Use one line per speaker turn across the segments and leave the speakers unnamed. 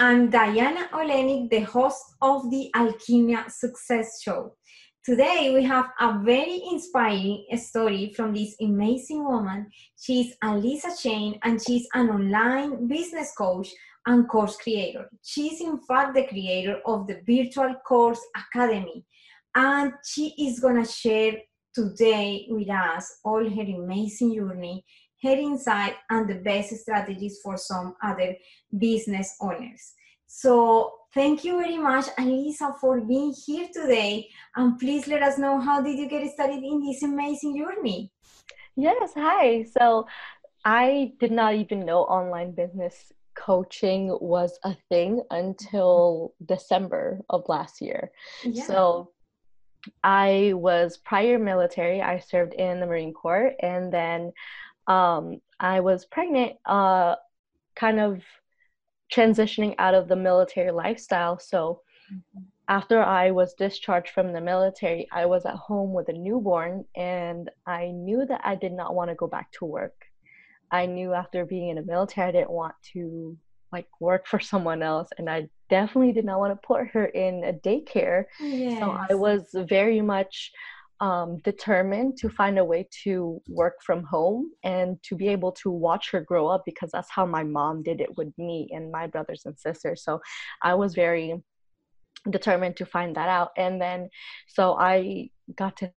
I'm Diana Olynick, the host of the Alkimia Success Show. Today, we have a very inspiring story from this amazing woman. She's Allyza Shane, and she's an online business coach and course creator. She's, in fact, the creator of the Virtual Course Academy, and she is going to share today with us all her amazing journey her insight and the best strategies for some other business owners. So thank you very much, Allyza, for being here today. And please let us know how did you get started in this amazing journey?
Yes, hi. So I did not even know online business coaching was a thing until December of last year. Yeah. So I was prior military. I served in the Marine Corps and then um, I was pregnant, uh, kind of transitioning out of the military lifestyle. So mm-hmm. after I was discharged from the military, I was at home with a newborn, and I knew that I did not want to go back to work. I knew after being in the military, I didn't want to like work for someone else, and I definitely did not want to put her in a daycare. Yes. So I was very much um, determined to find a way to work from home and to be able to watch her grow up because that's how my mom did it with me and my brothers and sisters. So I was very determined to find that out. And then, so I got to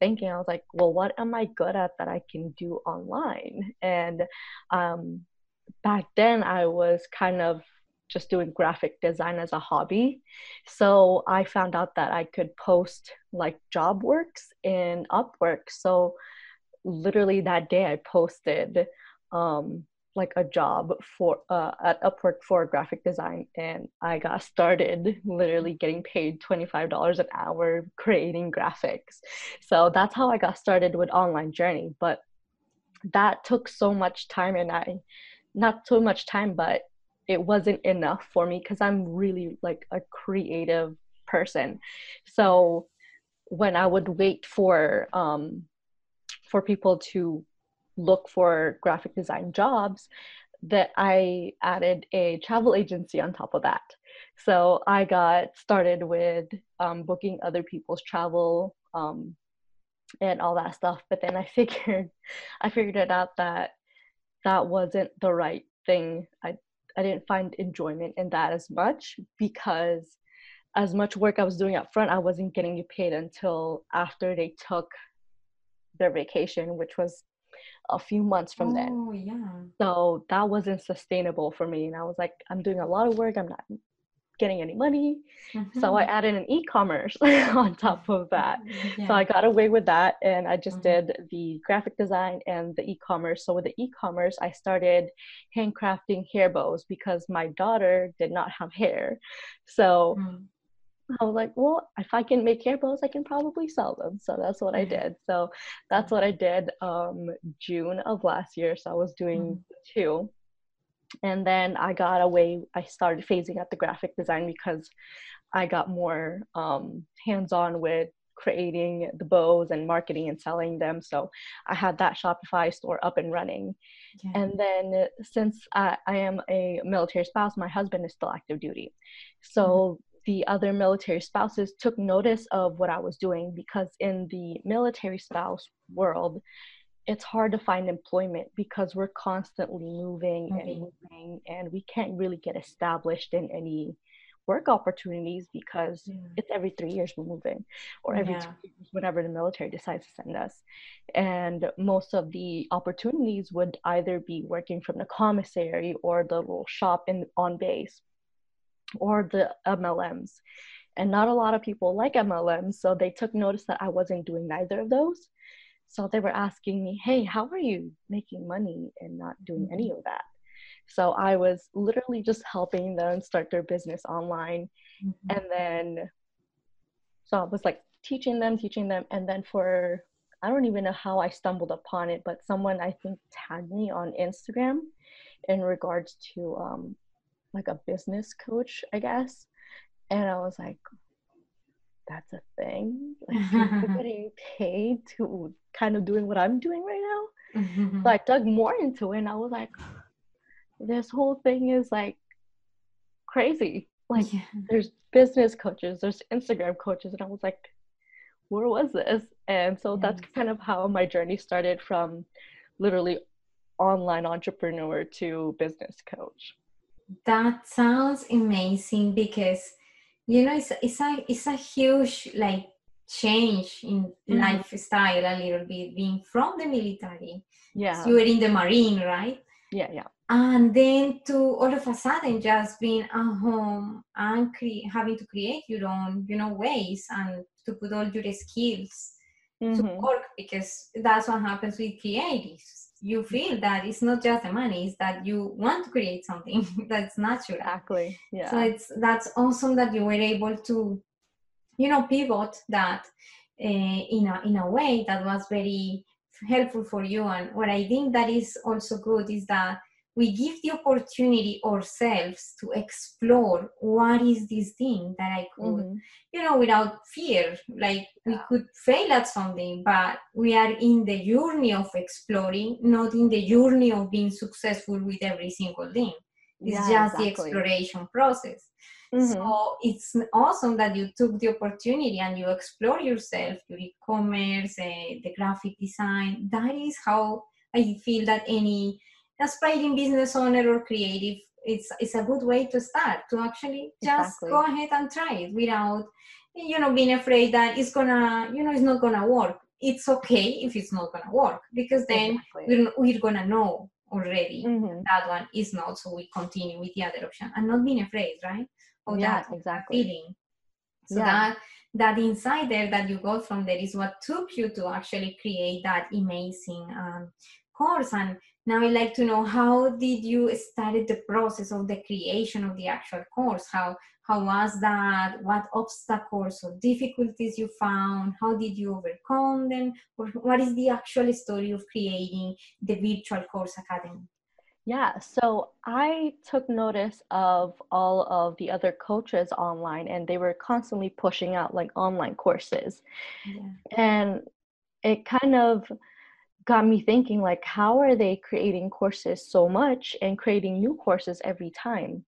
thinking, I was like, well, what am I good at that I can do online? And um, back then, I was kind of just doing graphic design as a hobby. So I found out that I could post like job works in Upwork. So literally that day I posted um, like a job for uh, at Upwork for graphic design and I got started literally getting paid $25 an hour creating graphics. So that's how I got started with online journey, but that took so much time and I not so much time but it wasn't enough for me because I'm really like a creative person. So when I would wait for um, for people to look for graphic design jobs, that I added a travel agency on top of that. So I got started with um, booking other people's travel um, and all that stuff. But then I figured, I figured it out that that wasn't the right thing. I I didn't find enjoyment in that as much because as much work I was doing up front, I wasn't getting paid until after they took their vacation, which was a few months from
oh,
then.
yeah.
So that wasn't sustainable for me. And I was like, I'm doing a lot of work. I'm not getting any money. Mm-hmm. So I mm-hmm. added an e-commerce on top of that. Yeah. So I got away with that and I just mm-hmm. did the graphic design and the e-commerce. So with the e-commerce, I started handcrafting hair bows because my daughter did not have hair. So mm-hmm. I was like, well, if I can make hair bows, I can probably sell them. So that's what I did. So that's what I did um June of last year. So I was doing mm-hmm. two and then I got away. I started phasing out the graphic design because I got more um, hands-on with creating the bows and marketing and selling them. So I had that Shopify store up and running. Yeah. And then since I, I, am a military spouse, my husband is still active duty. So mm-hmm. the other military spouses took notice of what I was doing because in the military spouse world, it's hard to find employment because we're constantly moving mm-hmm. and moving and we can't really get established in any work opportunities because yeah. it's every three years we're moving or every yeah. two years whenever the military decides to send us and most of the opportunities would either be working from the commissary or the little shop in on base or the mlms and not a lot of people like mlms so they took notice that i wasn't doing neither of those so they were asking me, hey, how are you making money and not doing any mm-hmm. of that? So I was literally just helping them start their business online. Mm-hmm. And then, so I was like teaching them, teaching them. And then for, I don't even know how I stumbled upon it, but someone I think tagged me on Instagram in regards to um, like a business coach, I guess. And I was like, that's a thing. Like people getting paid to kind of doing what I'm doing right now. Mm-hmm. So I dug more into it and I was like, this whole thing is like crazy. Like yeah. there's business coaches, there's Instagram coaches, and I was like, where was this? And so that's kind of how my journey started from literally online entrepreneur to business coach.
That sounds amazing because you know it's it's a it's a huge like change in mm-hmm. lifestyle a little bit being from the military. Yeah. So you were in the marine, right?
Yeah, yeah.
And then to all of a sudden just being at home and cre- having to create your own, you know, ways and to put all your skills mm-hmm. to work because that's what happens with creatives you feel that it's not just the money it's that you want to create something that's natural.
Exactly yeah.
So it's that's awesome that you were able to you know pivot that uh, in a in a way that was very helpful for you. And what i think that is also good is that we give the opportunity ourselves to explore what is this thing that I could, mm-hmm. you know, without fear. Like yeah. we could fail at something, but we are in the journey of exploring, not in the journey of being successful with every single thing. It's yeah, just exactly. the exploration process. Mm-hmm. So it's awesome that you took the opportunity and you explore yourself, your e-commerce, uh, the graphic design. That is how I feel that any aspiring business owner or creative it's it's a good way to start to actually just exactly. go ahead and try it without you know being afraid that it's gonna you know it's not gonna work it's okay if it's not gonna work because then exactly. we're, we're gonna know already mm-hmm. that one is not so we continue with the other option and not being afraid right
of yeah, that exactly
feeling so yeah. that that insight there that you got from there is what took you to actually create that amazing um, course and now i'd like to know how did you started the process of the creation of the actual course? How how was that? What obstacles or difficulties you found? How did you overcome them? Or what is the actual story of creating the virtual course academy?
Yeah, so I took notice of all of the other coaches online, and they were constantly pushing out like online courses. Yeah. And it kind of got me thinking like how are they creating courses so much and creating new courses every time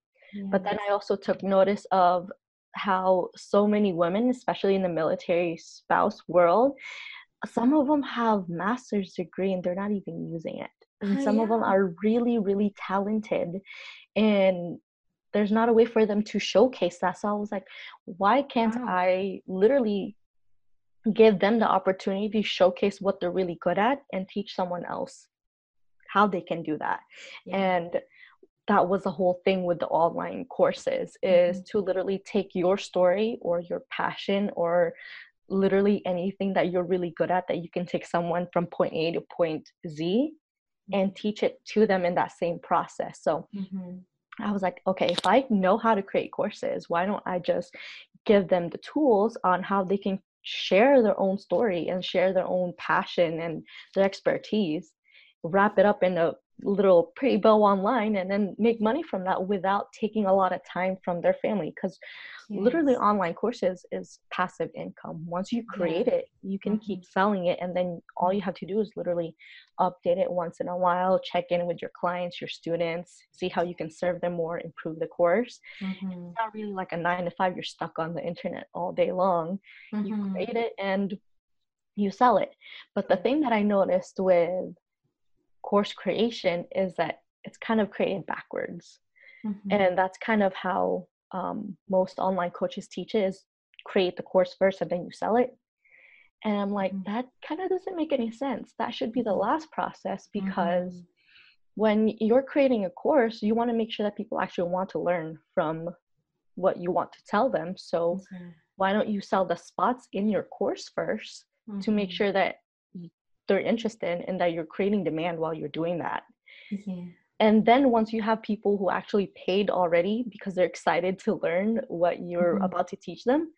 but then i also took notice of how so many women especially in the military spouse world some of them have master's degree and they're not even using it and oh, some yeah. of them are really really talented and there's not a way for them to showcase that so i was like why can't wow. i literally give them the opportunity to showcase what they're really good at and teach someone else how they can do that yeah. and that was the whole thing with the online courses is mm-hmm. to literally take your story or your passion or literally anything that you're really good at that you can take someone from point a to point z and mm-hmm. teach it to them in that same process so mm-hmm. i was like okay if i know how to create courses why don't i just give them the tools on how they can share their own story and share their own passion and their expertise wrap it up in a little pretty bow online and then make money from that without taking a lot of time from their family because yes. literally online courses is passive income once you create yeah. it you can mm-hmm. keep selling it and then all you have to do is literally update it once in a while check in with your clients your students see how you can serve them more improve the course mm-hmm. it's not really like a nine to five you're stuck on the internet all day long mm-hmm. you create it and you sell it but the thing that i noticed with course creation is that it's kind of created backwards. Mm-hmm. And that's kind of how um, most online coaches teach it is create the course first and then you sell it. And I'm like, mm-hmm. that kind of doesn't make any sense. That should be the mm-hmm. last process because mm-hmm. when you're creating a course, you want to make sure that people actually want to learn from what you want to tell them. So why don't you sell the spots in your course 1st to make mm-hmm. sure that they're interested and that you're creating demand while you're doing that. Yeah. And then once you have people who actually paid already because they're excited to learn what you're mm-hmm. about to teach them,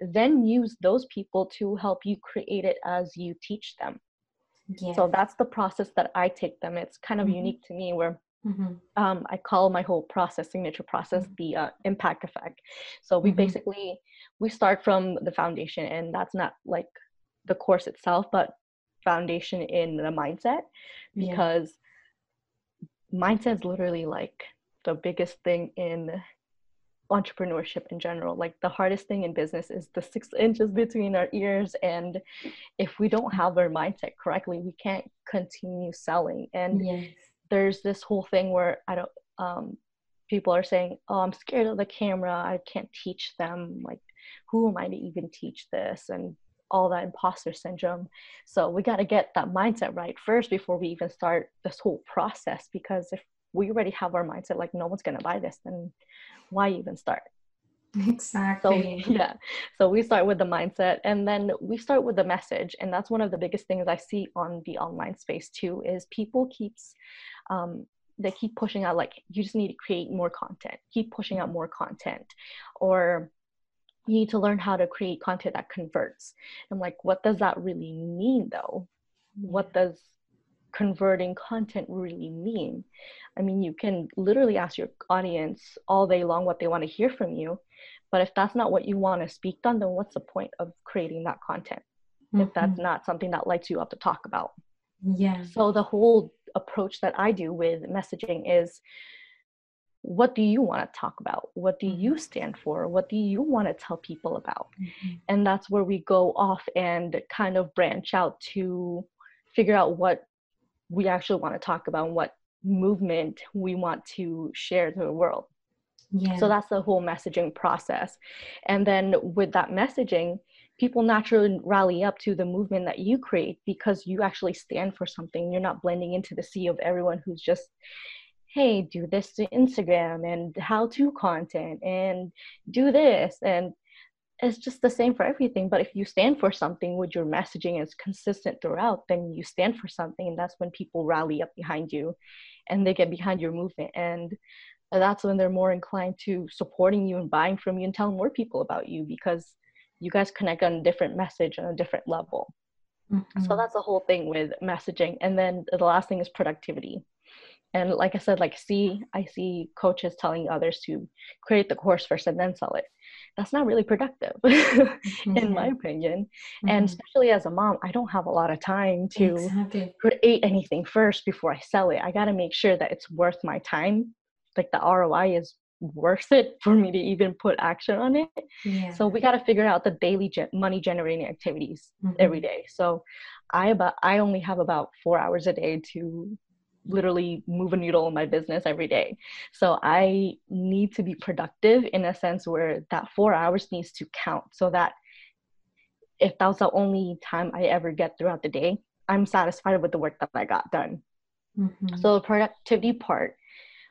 then use those people to help you create it as you teach them. Yeah. So that's the process that I take them. It's kind of mm-hmm. unique to me where Mm-hmm. Um, I call my whole process, signature process, mm-hmm. the uh, impact effect. So we mm-hmm. basically we start from the foundation, and that's not like the course itself, but foundation in the mindset because yeah. mindset is literally like the biggest thing in entrepreneurship in general. Like the hardest thing in business is the six inches between our ears. And if we don't have our mindset correctly, we can't continue selling. And yes. there's this whole thing where I don't, um, people are saying, oh, I'm scared of the camera. I can't teach them. Like, who am I to even teach this? And all that imposter syndrome. So we got to get that mindset right first before we even start this whole process. Because if we already have our mindset like no one's going to buy this, then why even start?
Exactly.
So, yeah. So we start with the mindset and then we start with the message. And that's one of the biggest things I see on the online space too is people keeps um, they keep pushing out like you just need to create more content keep pushing out more content or you need to learn how to create content that converts i'm like what does that really mean though what does converting content really mean? I mean, you can literally ask your audience all day long what they want to hear from you. But if that's not what you want to speak on, then what's the point of creating that content mm-hmm. if that's mm-hmm. not something that lights you up to talk about?
Yeah.
So the whole approach that I do with messaging is what do you want to talk about? What do you mm-hmm. stand for? What do you want to tell people about? Mm-hmm. And that's where we go off and kind of branch out to figure out what we actually want to talk about and what movement we want to share to the world. Yeah. So that's the whole messaging process. And then with that messaging, people naturally rally up to the movement that you create because you actually stand for something. You're not blending into the sea of everyone who's just, hey, do this to Instagram and how to content and do this. And it's just the same for everything. But if you stand for something with your messaging is consistent throughout then you stand for something. And that's when people rally up behind you and they get behind your movement. And that's when they're more inclined to supporting you and buying from you and telling more people about you because you guys connect on a different message on a different level. Mm-hmm. so that's the whole thing with messaging. And then the last thing is productivity and like i said like see i see coaches telling others to create the course first and then sell it that's not really productive mm-hmm. in my opinion mm-hmm. and especially as a mom i don't have a lot of time to exactly. create anything first before i sell it i got to make sure that it's worth my time like the roi is worth it for me to even put action on it yeah. so we got to figure out the daily ge- money generating activities mm-hmm. every day so i about i only have about four hours a day to literally move a needle in my business every day. So I need to be productive in a sense where that four hours needs to count so that if that was the only time I ever get throughout the day, I'm satisfied with the work that I got done. Mm-hmm. So the productivity part,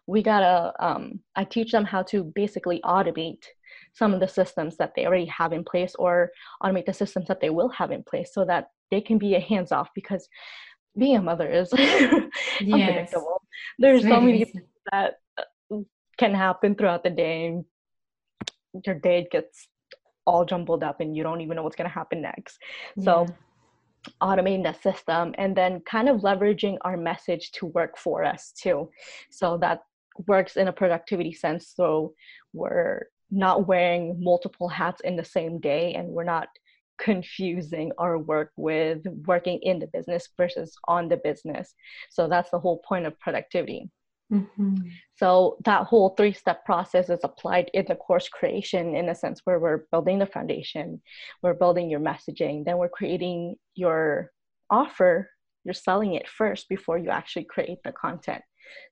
we gotta, um, I teach them how to basically automate some of the systems that they already have in place or automate the systems that they will have in place so that they can be a hands off because being a mother is unpredictable. Yes. There's so many things that uh, can happen throughout the day. Your day gets all jumbled up and you don't even know what's going to happen next. Yeah. So automating that system and then kind of leveraging our message to work for us too. So that works in a productivity sense. So we're not wearing multiple hats in the same day and we're not confusing our work with working in the business versus on the business. So that's the whole point of productivity. Mm-hmm. So that whole three step process is applied in the course creation in a sense where we're building the foundation, we're building your messaging, then we're creating your offer, you're selling it first before you actually create the content.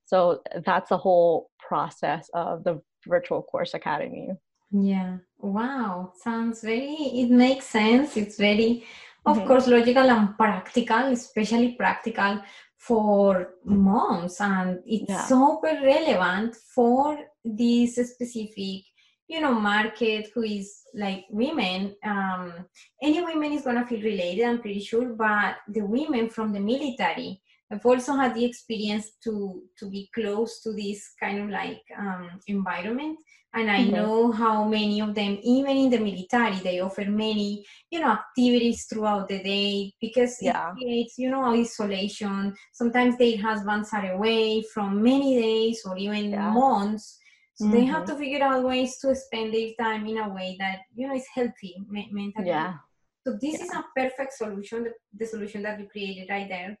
So that's a whole process of the virtual course academy.
Yeah. Wow. Sounds very, it makes sense. It's very, of mm-hmm. course, logical and practical, especially practical for moms. And it's yeah. super relevant for this specific, you know, market who is like women. Um, any women is going to feel related, I'm pretty sure, but the women from the military, I've also had the experience to to be close to this kind of like um, environment and i mm-hmm. know how many of them even in the military they offer many you know activities throughout the day because yeah. it creates you know isolation sometimes their husbands are away from many days or even yeah. months so mm-hmm. they have mm-hmm. to figure out ways to spend their time in a way that you know is healthy mentally
yeah
so this yeah. is a perfect solution the, the solution that you created right there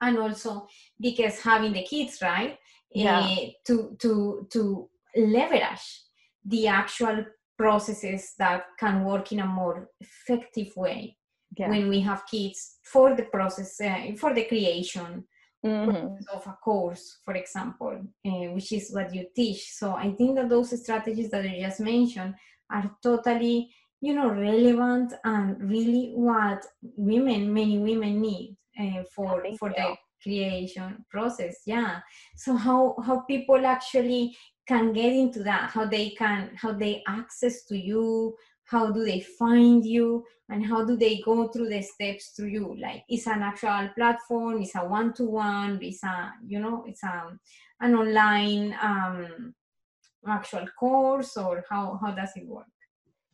and also because having the kids right yeah. Uh, to to to leverage the actual processes that can work in a more effective way yeah. when we have kids for the process uh, for the creation mm-hmm. of a course for example uh, which is what you teach so i think that those strategies that you just mentioned are totally you know relevant and really what women many women need uh, for for the creation process yeah. So how how people actually can get into that how they can how they access to you how do they find you and how do they go through the steps through you? Like it's an actual platform it's a one-to-one it's a you know it's a an online um actual course or how how does it work?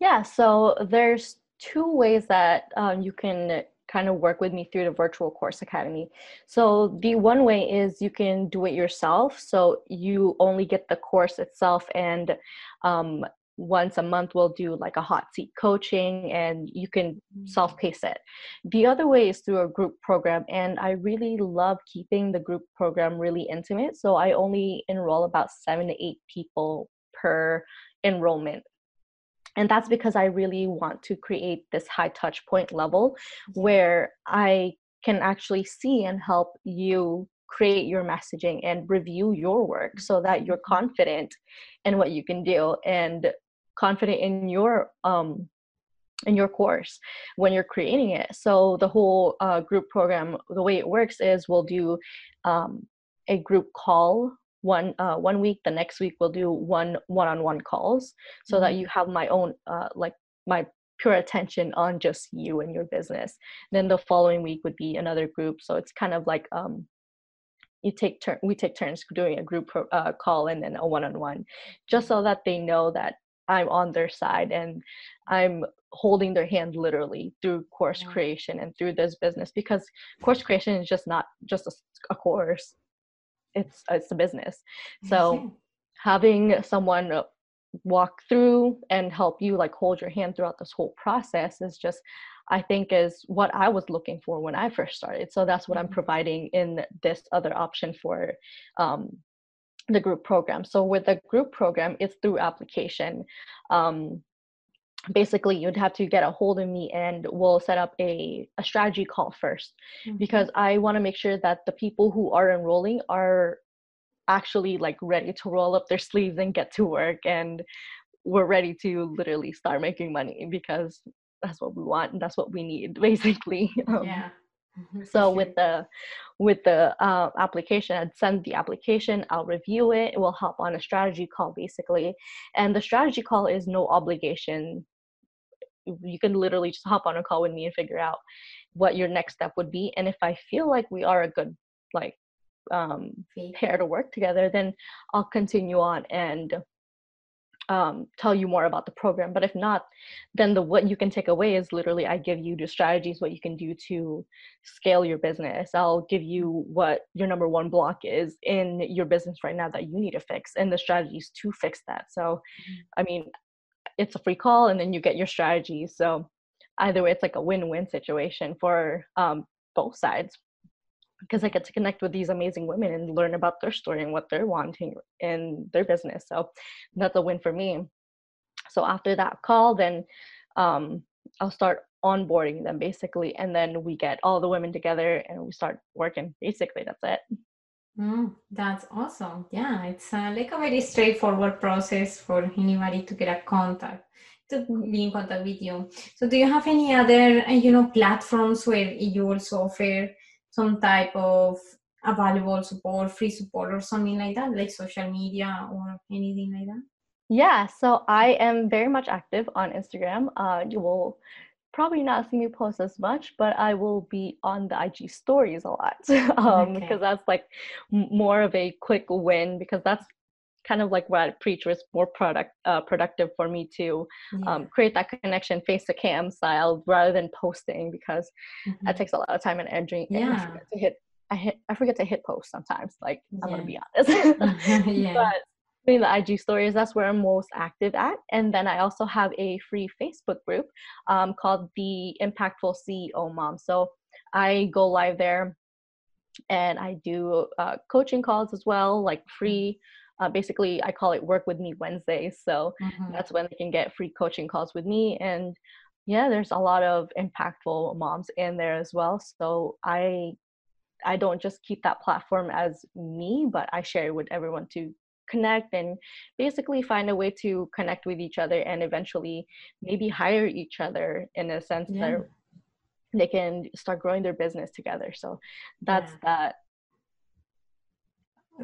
Yeah so there's two ways that um, you can kind of work with me through the virtual course academy. So the one way is you can do it yourself. So you only get the course itself and um, once a month we'll do like a hot seat coaching and you can mm. self-pace it. The other way is through a group program and i really love keeping the group program really intimate. So i only enroll about seven to eight people per enrollment and that's because i really want to create this high touch point level where i can actually see and help you create your messaging and review your work so that you're mm-hmm. confident in what you can do and confident in your um in your course when you're creating it so the whole uh, group program the way it works is we'll do um, a group call one uh, one week the next week we'll do one one-on-one calls so mm-hmm. that you have my own uh, like my pure attention on just you and your business. Then the following week would be another group so it's kind of like um, you take turn we take turns doing a group uh, call and then a one-on-one just so that they know that i'm on their side and i'm holding their hand literally through course creation and through this business because course creation is just not just a, a course it's it's a business. So having someone walk through and help you like hold your hand throughout this whole process is just i think is what i was looking for when i first started. So that's what i'm mm-hmm. providing in this other option for um, the group program. So with the group program it's through application. Um, basically you'd have to get a hold of me and we'll set up a, a strategy call 1st mm-hmm. because i want to make sure that the people who are enrolling are actually like ready to roll up their sleeves and get to work and we're ready to literally start making money because that's what we want and that's what we need basically.
Um, yeah
mm-hmm, so with the with the uh, application i'd send the application i'll review it we'll hop on a strategy call basically. And the strategy call is no obligation you can literally just hop on a call with me and figure out what your next step would be and if i feel like we are a good like um pair to work together then i'll continue on and um, tell you more about the program but if not then the what you can take away is literally i give you the strategies what you can do to scale your business. I'll give you what your number one block is in your business right now that you need to fix and the strategies to fix that. So mm-hmm. i mean it's a free call and then you get your strategy. So either way it's like a win-win situation for um, both sides. Because i get to connect with these amazing women and learn about their story and what they're wanting in their business. So that's a win for me. So after that call then um, i'll start onboarding them basically and then we get all the women together and we start working basically that's it
Mm, that's awesome. Yeah, it's uh, like a very straightforward process for anybody to get a contact, to be in contact with you. So, do you have any other, uh, you know, platforms where you also offer some type of available support, free support, or something like that, like social media or anything like that?
Yeah, so I am very much active on Instagram. Uh, you will probably not see me post as much, but I will be on the IG stories a lot um, okay. because that's like more of a quick win because that's kind of like what I preach was more product uh, productive for me to yeah. um, create that connection face to cam style rather than posting because mm-hmm. that takes a lot of time and energy. Yeah. And I forget to hit I hit I forget to hit post sometimes. Like I'm gonna be honest. yeah. But doing the IG stories, that's where I'm most active at. And then I also have a free Facebook group um, called the Impactful CEO Mom. So I go live there and I do uh, coaching calls as well, like free uh, basically I call it work with me Wednesdays. So mm-hmm. that's when they can get free coaching calls with me. And yeah, there's a lot of impactful moms in there as well. So I I don't just keep that platform as me, but I share it with everyone to connect and basically find a way to connect with each other and eventually maybe hire each other in a sense yeah. that they can start growing their business together. So that's yeah. that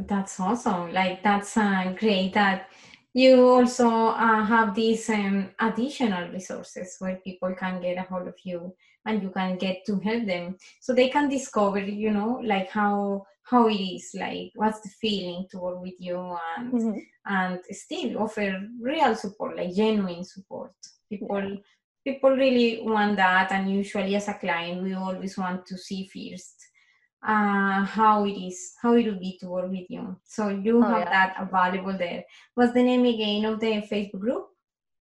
that's awesome. Like that's uh, great that you also uh, have these um, additional resources where people can get a hold of you and you can get to help them so they can discover you know like how how it is like what's the feeling to work with you and mm-hmm. and still offer real support like genuine support people yeah. people really want that and usually as a client we always want to see first uh, how it is, how it will be to work with you. So you oh, have yeah. that available there. What's the name again of the Facebook group?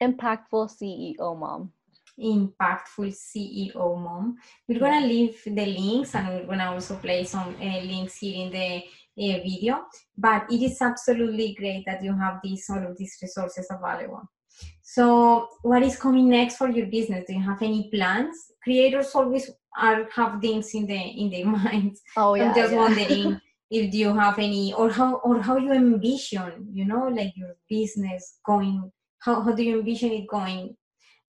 Impactful CEO Mom.
Impactful CEO Mom. We're yeah. gonna leave the links and we're gonna also play some uh, links here in the uh, video. But it is absolutely great that you have these all of these resources available. So, what is coming next for your business? Do you have any plans? Creators always are have things in the in their minds. Oh yeah. I'm just yeah. wondering if you have any or how or how you envision, you know, like your business going. How how do you envision it going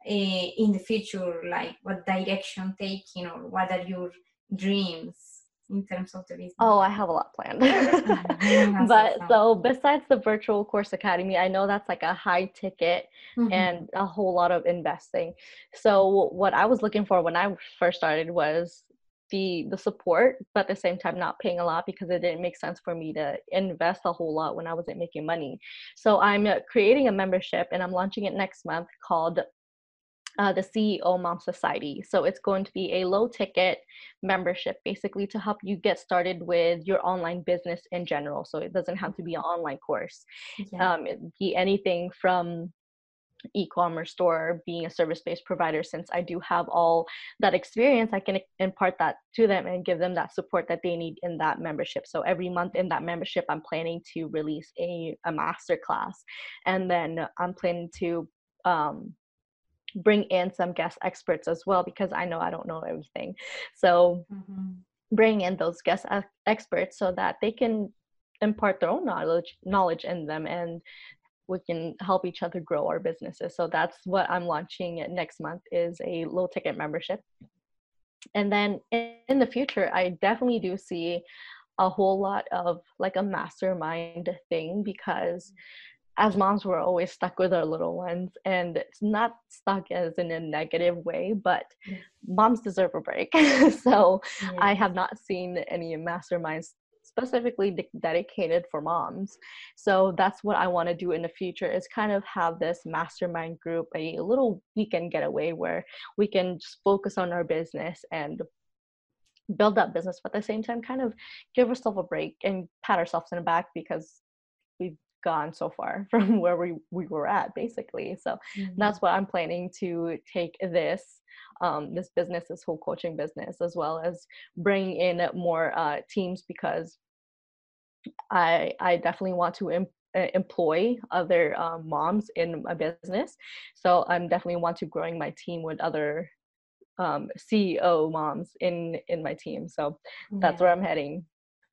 uh, in the future? Like what direction taking, or what are your dreams? In terms of the business?
Oh, I have a lot planned. Mm-hmm. but so besides the virtual course academy, I know that's like a high ticket mm-hmm. and a whole lot of investing. So what I was looking for when I first started was the the support, but at the same time not paying a lot because it didn't make sense for me to invest a whole lot when I wasn't making money. So I'm creating a membership and I'm launching it next month called uh, the CEO Mom Society. So it's going to be a low ticket membership basically to help you get started with your online business in general. So it doesn't have to be an online course. Yeah. Um, it be anything from e-commerce store being a service-based provider since i do have all that experience i can impart that to them and give them that support that they need in that membership so every month in that membership i'm planning to release a, a master class and then i'm planning to um, bring in some guest experts as well because I know I don't know everything. So mm-hmm. bring in those guest experts so that they can impart their own knowledge knowledge in them and we can help each other grow our businesses. So that's what I'm launching next month is a low ticket membership. And then in the future, I definitely do see a whole lot of like a mastermind thing because as moms we're always stuck with our little ones and it's not stuck as in a negative way but mm. moms deserve a break. So yeah. i have not seen any masterminds specifically de- dedicated for moms. So that's what i want to do in the future is kind of have this mastermind group a little weekend getaway where we can just focus on our business and build that business but at the same time kind of give ourselves a break and pat ourselves in the back because we've gone so far from where we, we were at basically so mm-hmm. that's what i'm planning to take this um, this business this whole coaching business as well as bring in more uh, teams because i i definitely want to em- employ other um, moms in my business so i'm definitely want to growing my team with other um, ceo moms in in my team so that's yeah. where i'm heading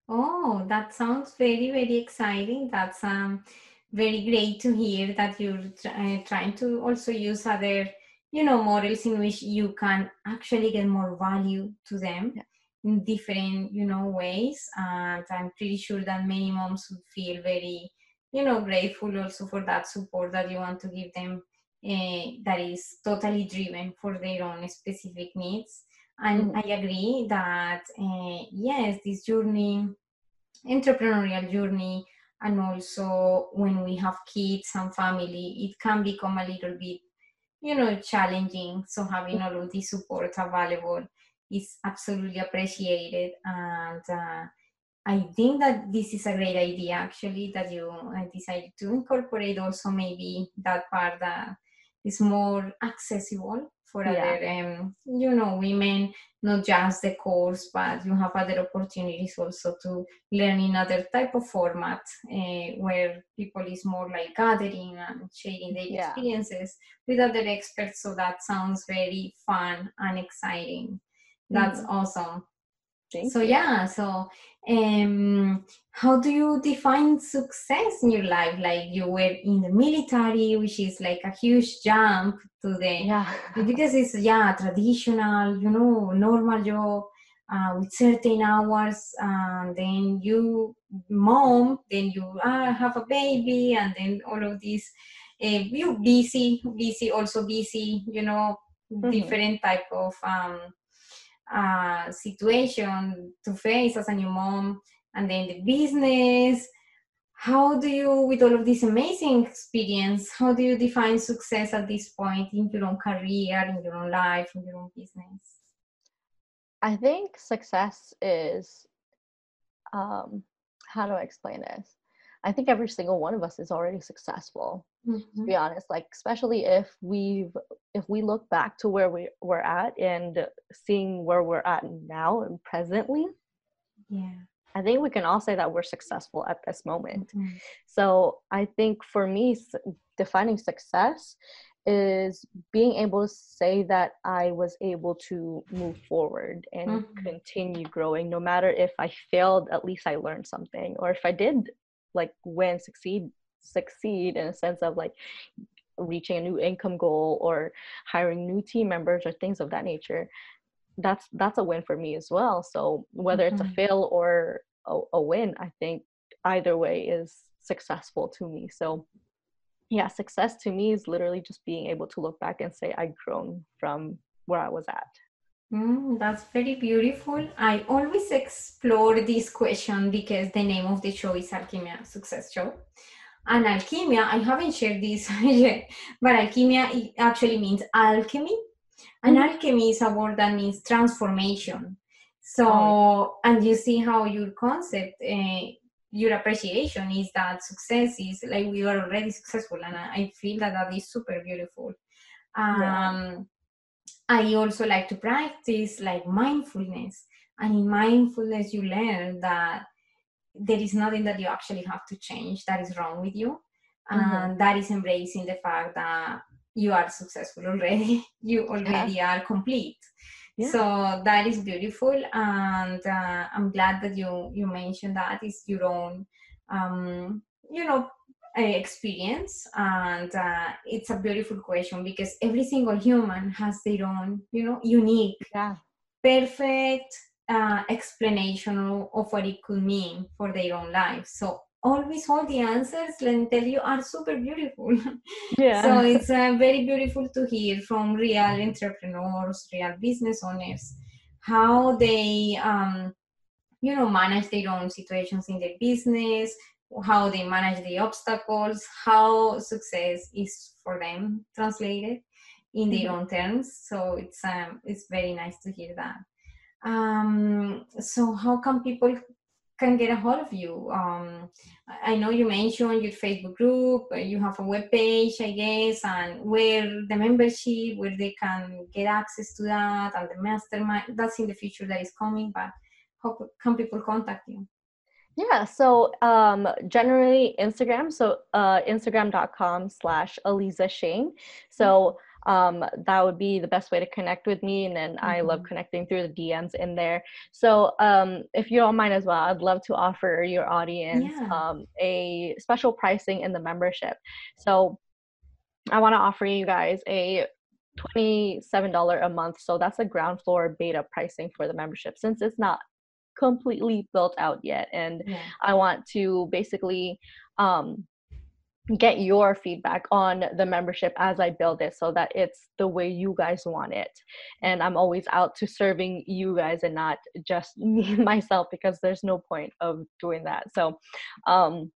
Oh, that sounds very, very exciting. That's um, very great to hear that you're uh, trying to also use other, you know, models in which you can actually get more value to them yeah. in different, you know, ways. And I'm pretty sure that many moms would feel very, you know, grateful also for that support that you want to give them uh, that is totally driven for their own specific needs. And mm-hmm. I agree that, uh, yes, this journey, entrepreneurial journey, and also when we have kids and family, it can become a little bit, you know, challenging. So having all of this support available is absolutely appreciated. And uh, I think that this is a great idea, actually, that you uh, decided to incorporate also maybe that part that is more accessible for yeah. other um, you know women not just the course but you have other opportunities also to learn in other type of format uh, where people is more like gathering and sharing their yeah. experiences with other experts so that sounds very fun and exciting that's mm-hmm. awesome Thank so you. yeah so um how do you define success in your life like you were in the military which is like a huge jump to the yeah because it's yeah traditional you know normal job uh, with certain hours and then you mom then you uh, have a baby and then all of this uh, you busy busy also busy you know mm-hmm. different type of um, uh, situation to face as a new mom and then the business. How do you with all of this amazing experience how do you define success at this point in your own career in your own life in your own business?
I think success is um how do i explain this I think every single one of us is already successful. Mm-hmm. To be honest, like especially if we've if we look back to where we were at and seeing where we're at now and presently,
yeah,
I think we can all say that we're successful at this moment. Mm-hmm. So I think for me, defining success is being able to say that I was able to move forward and mm-hmm. continue growing. No matter if I failed, at least I learned something. Or if I did like win succeed succeed in a sense of like reaching a new income goal or hiring new team members or things of that nature that's that's a win for me as well so whether mm-hmm. it's a mm-hmm. fail or a, a win i think either way is successful to me so yeah success to me is literally just being able to look back and say i've grown from where i was at
Mm, that's very beautiful. I always explore this question because the name of the show is Alkimia Success Show. And alchemia, I haven't shared this yet, but alchemia actually means alchemy. And mm-hmm. alchemy is a word that means transformation. So, oh. and you see how your concept, uh, your appreciation is that success is like we are already successful. And I feel that that is super beautiful. Um, yeah I also like to practice like mindfulness. And in mindfulness, you learn that there is nothing that you actually have to change that is wrong with you. Mm-hmm. And that is embracing the fact that you are successful already, you already yeah. are complete. Yeah. So that is beautiful, and uh, I'm glad that you you mentioned that is your own, um, you know, experience and uh, it's a beautiful question because every single human has their own you know unique
yeah.
perfect uh, explanation of, of, what it could mean for their own life so always all the answers let me tell you are super beautiful. Yeah. So it's uh, very beautiful to hear from real entrepreneurs real business owners how they um, you know manage their own situations in their business how they manage the obstacles, how success is for them translated in their mm-hmm. own terms. So it's um, it's very nice to hear that. Um, so how come people can get a hold of you? Um, I know you mentioned your Facebook group, you have a web page, I guess, and where the membership, where they can get access to that, and the mastermind. That's in the future that is coming, but how can people contact you?
Yeah, so um, generally Instagram, so uh, Instagram.com slash Allyza Shane. So um, that would be the best way to connect with me. And then mm-hmm. I love mm-hmm. connecting through the DMs in there. So um, if you don't mind as well, I'd love to offer your audience yeah. um, a special pricing in the membership. So I want to offer you guys a $27 a month. So that's a ground floor beta pricing for the membership since it's not completely built out yet and yeah. i want to basically um, get your feedback on the membership as I build it so that it's the way you guys want it. And I'm always out to serving you guys and not just me myself because there's no point of doing that. So um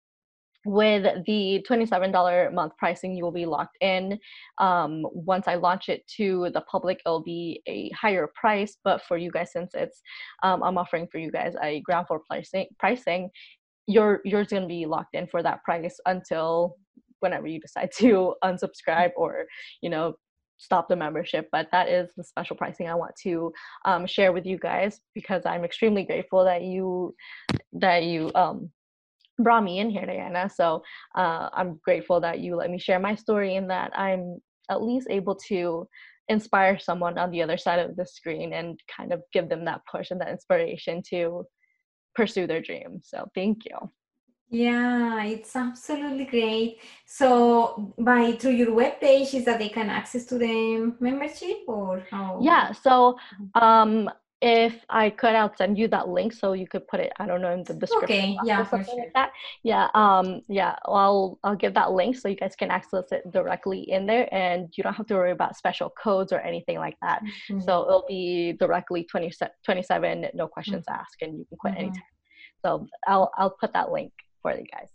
with the $27 month pricing you will be locked in. Um, once i launch it to the public it'll be a higher price but for you guys since it's um, i'm offering for you guys a ground floor pricing pricing your yours going to be locked in for that price until whenever you decide to unsubscribe or you know stop the membership. But that is the special pricing i want to um, share with you guys because i'm extremely grateful that you that you um, brought me in here diana so uh, i'm grateful that you let me share my story and that i'm at least able to inspire someone on the other side of the screen and kind of give them that push and that inspiration to pursue their dreams so thank you
yeah, it's absolutely great. So by through your web page is that they can access to the membership or how?
Yeah, so mm-hmm. um if I could, I'll send you that link so you could put it. I don't know in the description.
Okay, yeah, for sure. Like
that. Yeah, um, yeah. I'll I'll give that link so you guys can access it directly in there, and you don't have to worry about special codes or anything like that. Mm-hmm. So it'll be directly 20, 27, no questions mm-hmm. asked, and you can quit mm-hmm. anytime. So I'll I'll put that link for you guys.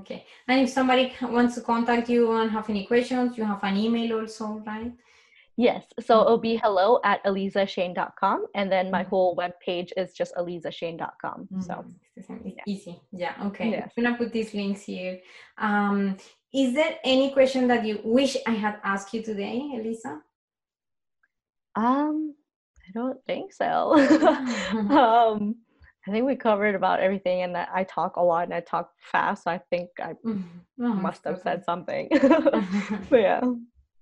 Okay. And if somebody wants to contact you and have any questions, you have an email also, right?
Yes. So mm-hmm. it'll be hello at allyzashane.com. And then my mm-hmm. whole web page is just allyzashane.com. Mm-hmm. So
it's yeah. easy. Yeah. Okay. Yes. I'm going to put these links here. Um, is there any question that you wish I had asked you today, Allyza?
Um, I don't think so. um, I think we covered about everything, and I talk a lot and I talk fast. So I think I mm-hmm. oh, must have said something. but yeah.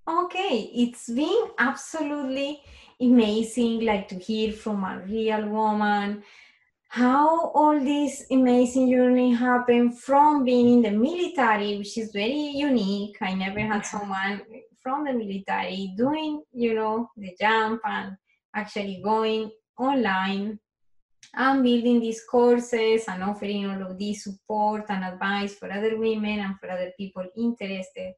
Okay, it's been absolutely amazing, like to hear from a real woman how all this amazing journey happened from being in the military, which is very unique. I never had someone from the military doing, you know, the jump and actually going online and building these courses and offering all of this support and advice for other women and for other people interested.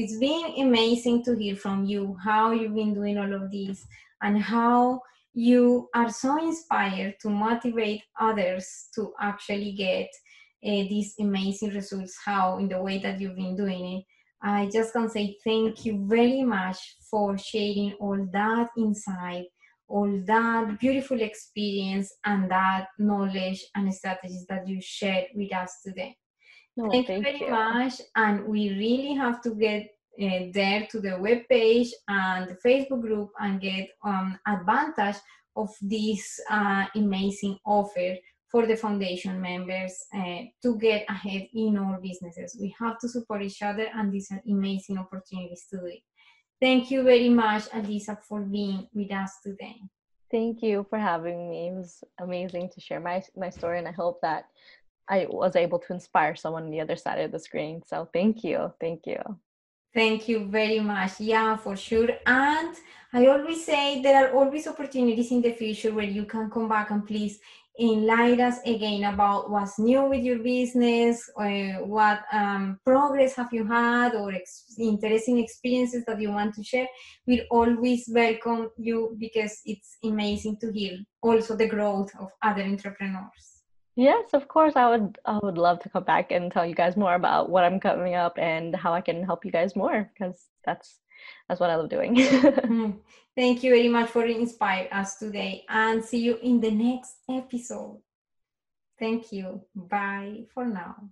It's been amazing to hear from you how you've been doing all of this and how you are so inspired to motivate others to actually get uh, these amazing results how in the way that you've been doing it i just can say thank you very much for sharing all that insight all that beautiful experience and that knowledge and strategies that you shared with us today. No, thank, thank, you very you. much. And we really have to get uh, there to the web page and the Facebook group and get um, advantage of this uh, amazing offer for the foundation members uh, to get ahead in our businesses. We have to support each other, and these are amazing opportunities to do it. Thank you very much, Allyza, for being with us today.
Thank you for having me. It was amazing to share my, my story, and I hope that I was able to inspire someone on the other side of the screen. So thank you. Thank you.
Thank you very much. Yeah, for sure. And I always say there are always opportunities in the future where you can come back and please enlighten us again about what's new with your business, uh, what um, progress have you had, or ex- interesting experiences that you want to share. We'll always welcome you because it's amazing to hear also the growth of other entrepreneurs.
Yes, of course. I would. I would love to come back and tell you guys more about what I'm coming up and how I can help you guys more because that's that's what I love doing.
Hmm. Thank you very much for inspiring us today and see you in the next episode. Thank you. Bye for now.